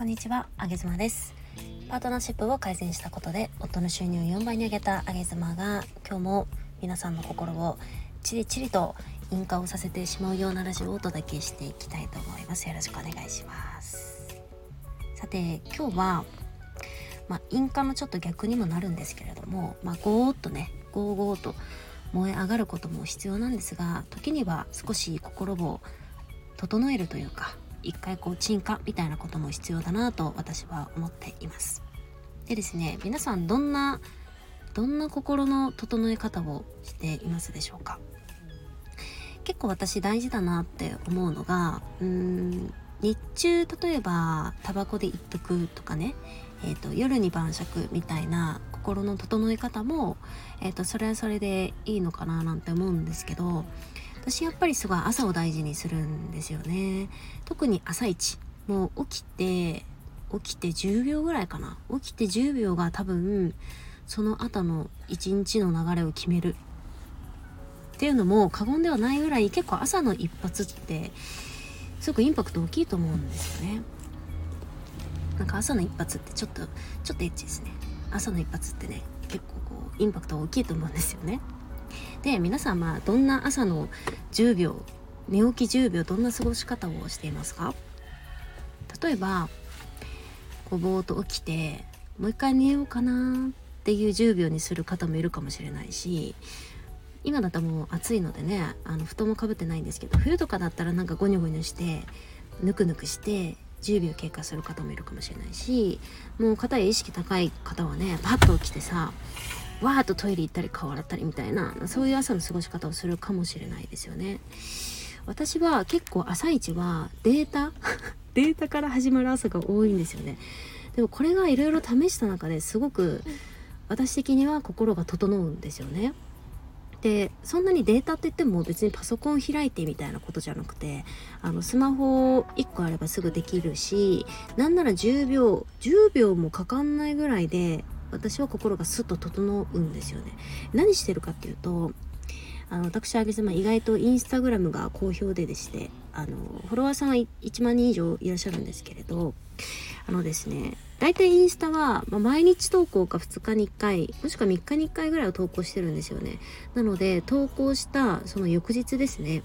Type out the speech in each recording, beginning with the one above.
こんにちは、あげずまです。パートナーシップを改善したことで夫の収入を4倍に上げたあげずまが今日も皆さんの心をチリチリと引火をさせてしまうようなラジオをお届けしていきたいと思います。よろしくお願いします。さて今日はまあ、引火のちょっと逆にもなるんですけれども、まあ、ゴーッとねゴーゴーと燃え上がることも必要なんですが時には少し心を整えるというか一回こう鎮火みたいなことも必要だなと私は思っています。でですね皆さんどんなどんな心の整え方をしていますでしょうか？結構私大事だなって思うのがうーん日中例えばタバコで一服とかね、えーと、夜に晩酌みたいな心の整え方も、えーとそれはそれでいいのかななんて思うんですけど私やっぱりすごい朝を大事にするんですよね。特に朝一。もう起きて起きて10秒ぐらいかな。起きて10秒が多分その後の一日の流れを決める。っていうのも過言ではないぐらい結構朝の一発ってすごくインパクト大きいと思うんですよね。なんか朝の一発ってちょっとちょっとエッチですね。朝の一発ってね結構こうインパクト大きいと思うんですよね。で皆さんまあどんな朝の10秒寝起き10秒どんな過ごし方をしていますか？例えばこうぼーっと起きてもう一回寝ようかなっていう10秒にする方もいるかもしれないし今だったらもう暑いのでねあの布団もかぶってないんですけど冬とかだったらなんかゴニョゴニョしてぬくぬくして10秒経過する方もいるかもしれないしもう肩や意識高い方はねパッと起きてさわーっとトイレ行ったり顔洗ったりみたいなそういう朝の過ごし方をするかもしれないですよね。私は結構朝一はデータ データから始まる朝が多いんですよね。でもこれがいろいろ試した中ですごく私的には心が整うんですよね。でそんなにデータって言っても別にパソコン開いてみたいなことじゃなくてあのスマホ1個あればすぐできるしなんなら10秒10秒もかかんないぐらいで私は心がスッと整うんですよね。何してるかっていうとあの私あげ様意外とインスタグラムが好評ででしてあのフォロワーさんは1万人以上いらっしゃるんですけれどあのですね大体インスタは、まあ、毎日投稿か2日に1回もしくは3日に1回ぐらいを投稿してるんですよね。なので投稿したその翌日ですね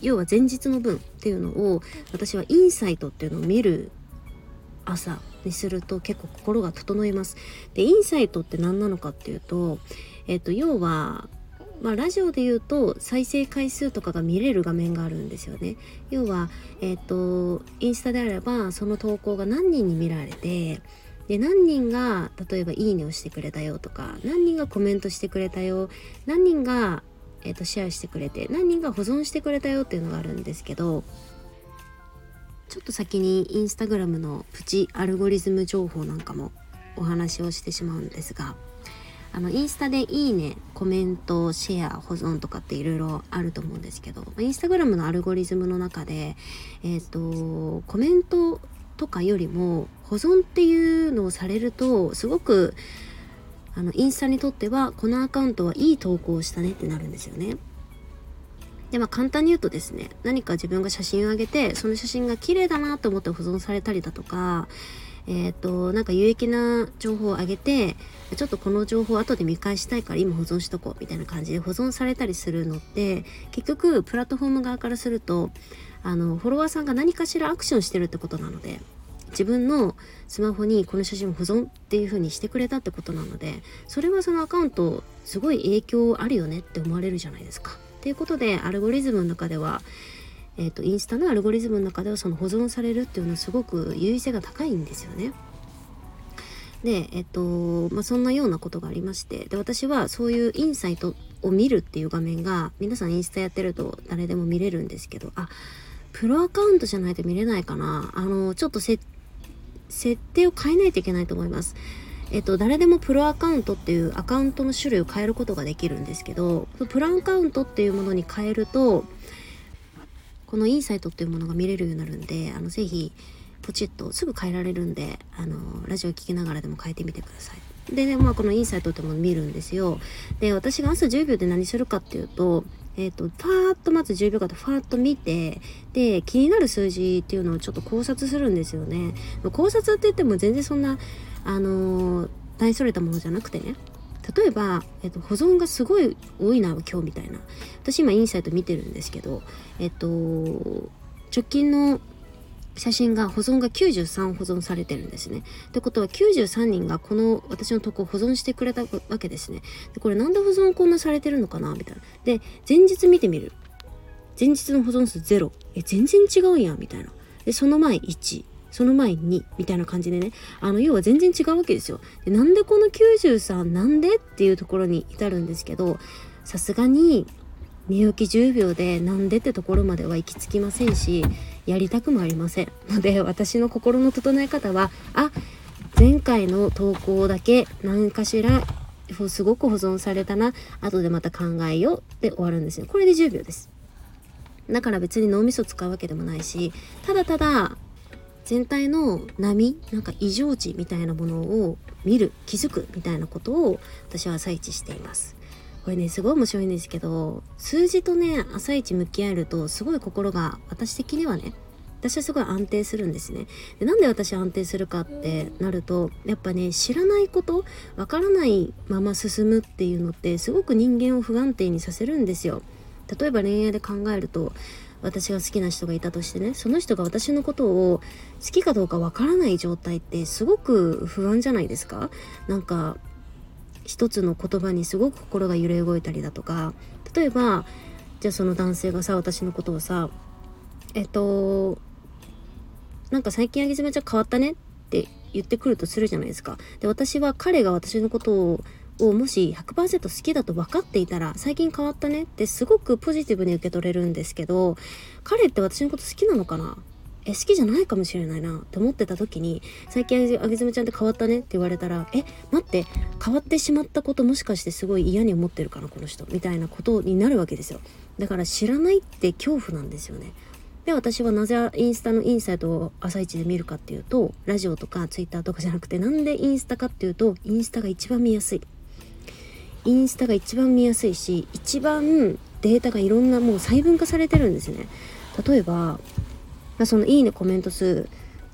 要は前日の分っていうのを私はインサイトっていうのを見る朝にすると結構心が整います。で、インサイトって何なのかっていうと、えっ、と、要は、まあ、ラジオで言うと再生回数とかが見れる画面があるんですよね。要は、えっ、と、インスタであればその投稿が何人に見られて、で何人が例えば「いいね」をしてくれたよとか何人がコメントしてくれたよ何人が、えーとシェアしてくれて何人が保存してくれたよっていうのがあるんですけどちょっと先にインスタグラムのプチアルゴリズム情報なんかもお話をしてしまうんですがあのインスタでいいねコメントシェア保存とかっていろいろあると思うんですけどインスタグラムのアルゴリズムの中でえっ、ー、とコメントとかよりも保存っていうのをされるとすごくあのインスタにとってはこのアカウントはいい投稿をしたねってなるんですよね。でまあ簡単に言うとですね何か自分が写真を上げてその写真が綺麗だなと思って保存されたりだとかえっ、ー、となんか有益な情報を上げてちょっとこの情報を後で見返したいから今保存しとこうみたいな感じで保存されたりするのって結局プラットフォーム側からするとあのフォロワーさんが何かしらアクションしてるってことなので自分のスマホにこの写真を保存っていう風にしてくれたってことなのでそれはそのアカウントすごい影響あるよねって思われるじゃないですか。っていうことでアルゴリズムの中では、えーと、インスタのアルゴリズムの中ではその保存されるっていうのはすごく優位性が高いんですよね。で、えっと、まあ、そんなようなことがありまして、で、私はそういうインサイトを見るっていう画面が、皆さんインスタやってると誰でも見れるんですけど、あ、プロアカウントじゃないと見れないかな。あの、ちょっと設定を変えないといけないと思います。えっと、誰でもプロアカウントっていうアカウントの種類を変えることができるんですけどプロアカウントっていうものに変えるとこのインサイトっていうものが見れるようになるんであのぜひポチッとすぐ変えられるんであのラジオ聴きながらでも変えてみてください。でねまあこのインサイトってもの見るんですよ。で私が朝10秒で何するかっていうとえーと、とファーッとまず10秒間でファーッと見てで気になる数字っていうのをちょっと考察するんですよね。考察って言っても全然そんなあの、大それたものじゃなくてね例えば、えっと、保存がすごい多いな今日みたいな私今インサイト見てるんですけどえっと直近の写真が保存が93保存されてるんですね。ってことは93人がこの私の投稿を保存してくれたわけですね。でこれなんで保存こんなされてるのかな？みたいな。で前日見てみる。前日の保存数0。え全然違うやんみたいな。でその前1。その前にみたいな感じでねあの要は全然違うわけですよ。でなんでこの93なんでっていうところに至るんですけどさすがに寝起き10秒でなんでってところまでは行き着きませんしやりたくもありません。ので私の心の整え方はあ前回の投稿だけ何かしらすごく保存されたな後でまた考えようで終わるんですよ。これで10秒です。だから別に脳みそ使うわけでもないしただただ全体の波なんか異常値みたいなものを見る気づくみたいなことを私は朝一しています。これねすごい面白いんですけど数字とね朝一向き合えるとすごい心が私的にはね私はすごい安定するんですね。でなんで私安定するかってなるとやっぱね知らないことわからないまま進むっていうのってすごく人間を不安定にさせるんですよ。例えば恋愛で考えると私が好きな人がいたとしてねその人が私のことを好きかどうかわからない状態ってすごく不安じゃないですか？なんか一つの言葉にすごく心が揺れ動いたりだとか。例えばじゃあその男性がさ私のことをさえっとなんか最近あげずめちゃん変わったねって言ってくるとするじゃないですか。で私は彼が私のことををもし100%好きだと分かっていたら最近変わったねってすごくポジティブに受け取れるんですけど彼って私のこと好きなのかな？え好きじゃないかもしれないなって思ってた時に最近あげずめちゃんって変わったねって言われたらえ待って変わってしまったこともしかしてすごい嫌に思ってるかなこの人？みたいなことになるわけですよ。だから知らないって恐怖なんですよね。で私はなぜインスタのインサイトを朝一で見るかっていうとラジオとかツイッターとかじゃなくてなんでインスタかっていうとインスタが一番見やすい。インスタが一番見やすいし一番データがいろんなもう細分化されてるんですね。例えばそのいいねコメント数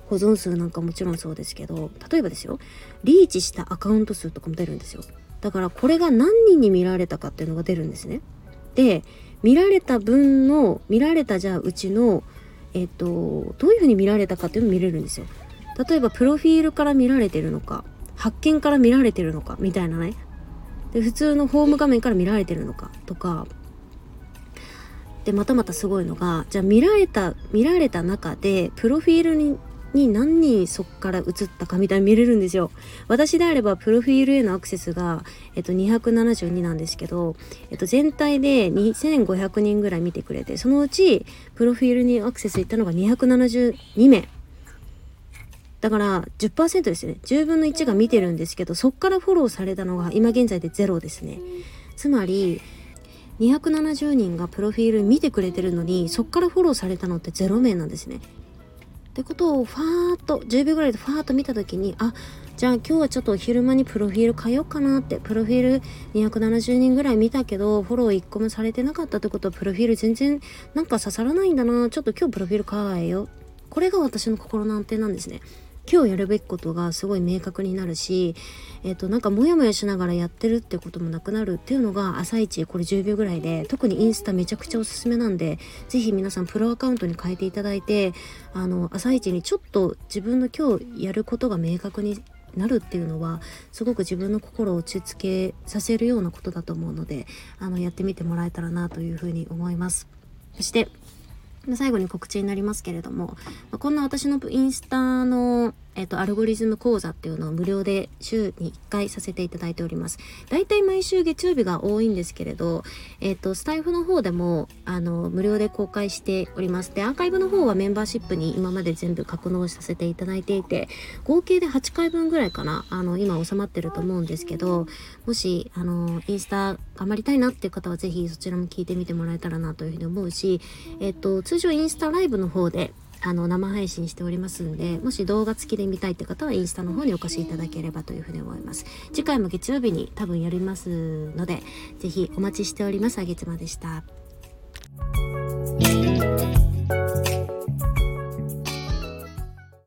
保存数なんかもちろんそうですけど例えばですよリーチしたアカウント数とかも出るんですよ。だからこれが何人に見られたかっていうのが出るんですね。で見られた分の見られたじゃあうちのえっとどういうふうに見られたかっていうのも見れるんですよ。例えばプロフィールから見られてるのか発見から見られてるのかみたいなね。で普通のホーム画面から見られてるのかとかでまたまたすごいのがじゃあ見られた見られた中でプロフィールにに何人そこから移ったかみたいに見れるんですよ。私であればプロフィールへのアクセスが、えっと、272なんですけど、えっと、全体で2500人ぐらい見てくれてそのうちプロフィールにアクセスいったのが272名だから10%ですね。10分の1が見てるんですけどそっからフォローされたのが今現在で0ですね。つまり270人がプロフィール見てくれてるのにそっからフォローされたのって0名なんですね。ってことをファーッと10秒ぐらいでファーッと見た時にあじゃあ今日はちょっと昼間にプロフィール変えようかなってプロフィール270人ぐらい見たけどフォロー1個もされてなかったってことはプロフィール全然なんか刺さらないんだなちょっと今日プロフィール変えよう。これが私の心の安定なんですね。今日やるべきことがすごい明確になるし、えっ、と、なんかモヤモヤしながらやってるってこともなくなるっていうのが朝一これ10秒ぐらいで、特にインスタめちゃくちゃおすすめなんで、是非皆さんプロアカウントに変えていただいて、あの、朝一にちょっと自分の今日やることが明確になるっていうのはすごく自分の心を落ち着けさせるようなことだと思うのであのやってみてもらえたらなというふうに思います。そして最後に告知になりますけれどもこんな私のインスタのえっ、と、アルゴリズム講座っていうのを無料で週に1回させていただいております。だいたい毎週月曜日が多いんですけれど、えっ、と、スタイフの方でも、あの、無料で公開しております。で、アーカイブの方はメンバーシップに今まで全部格納させていただいていて、合計で8回分ぐらいかな、あの、今収まってると思うんですけど、もし、あの、インスタ頑張りたいなっていう方はぜひそちらも聞いてみてもらえたらなというふうに思うし、えっ、と、通常インスタライブの方で、あの生配信しておりますんでもし動画付きで見たいって方はインスタの方にお越しいただければというふうに思います。次回も月曜日に多分やりますので是非お待ちしております。あげつまでした。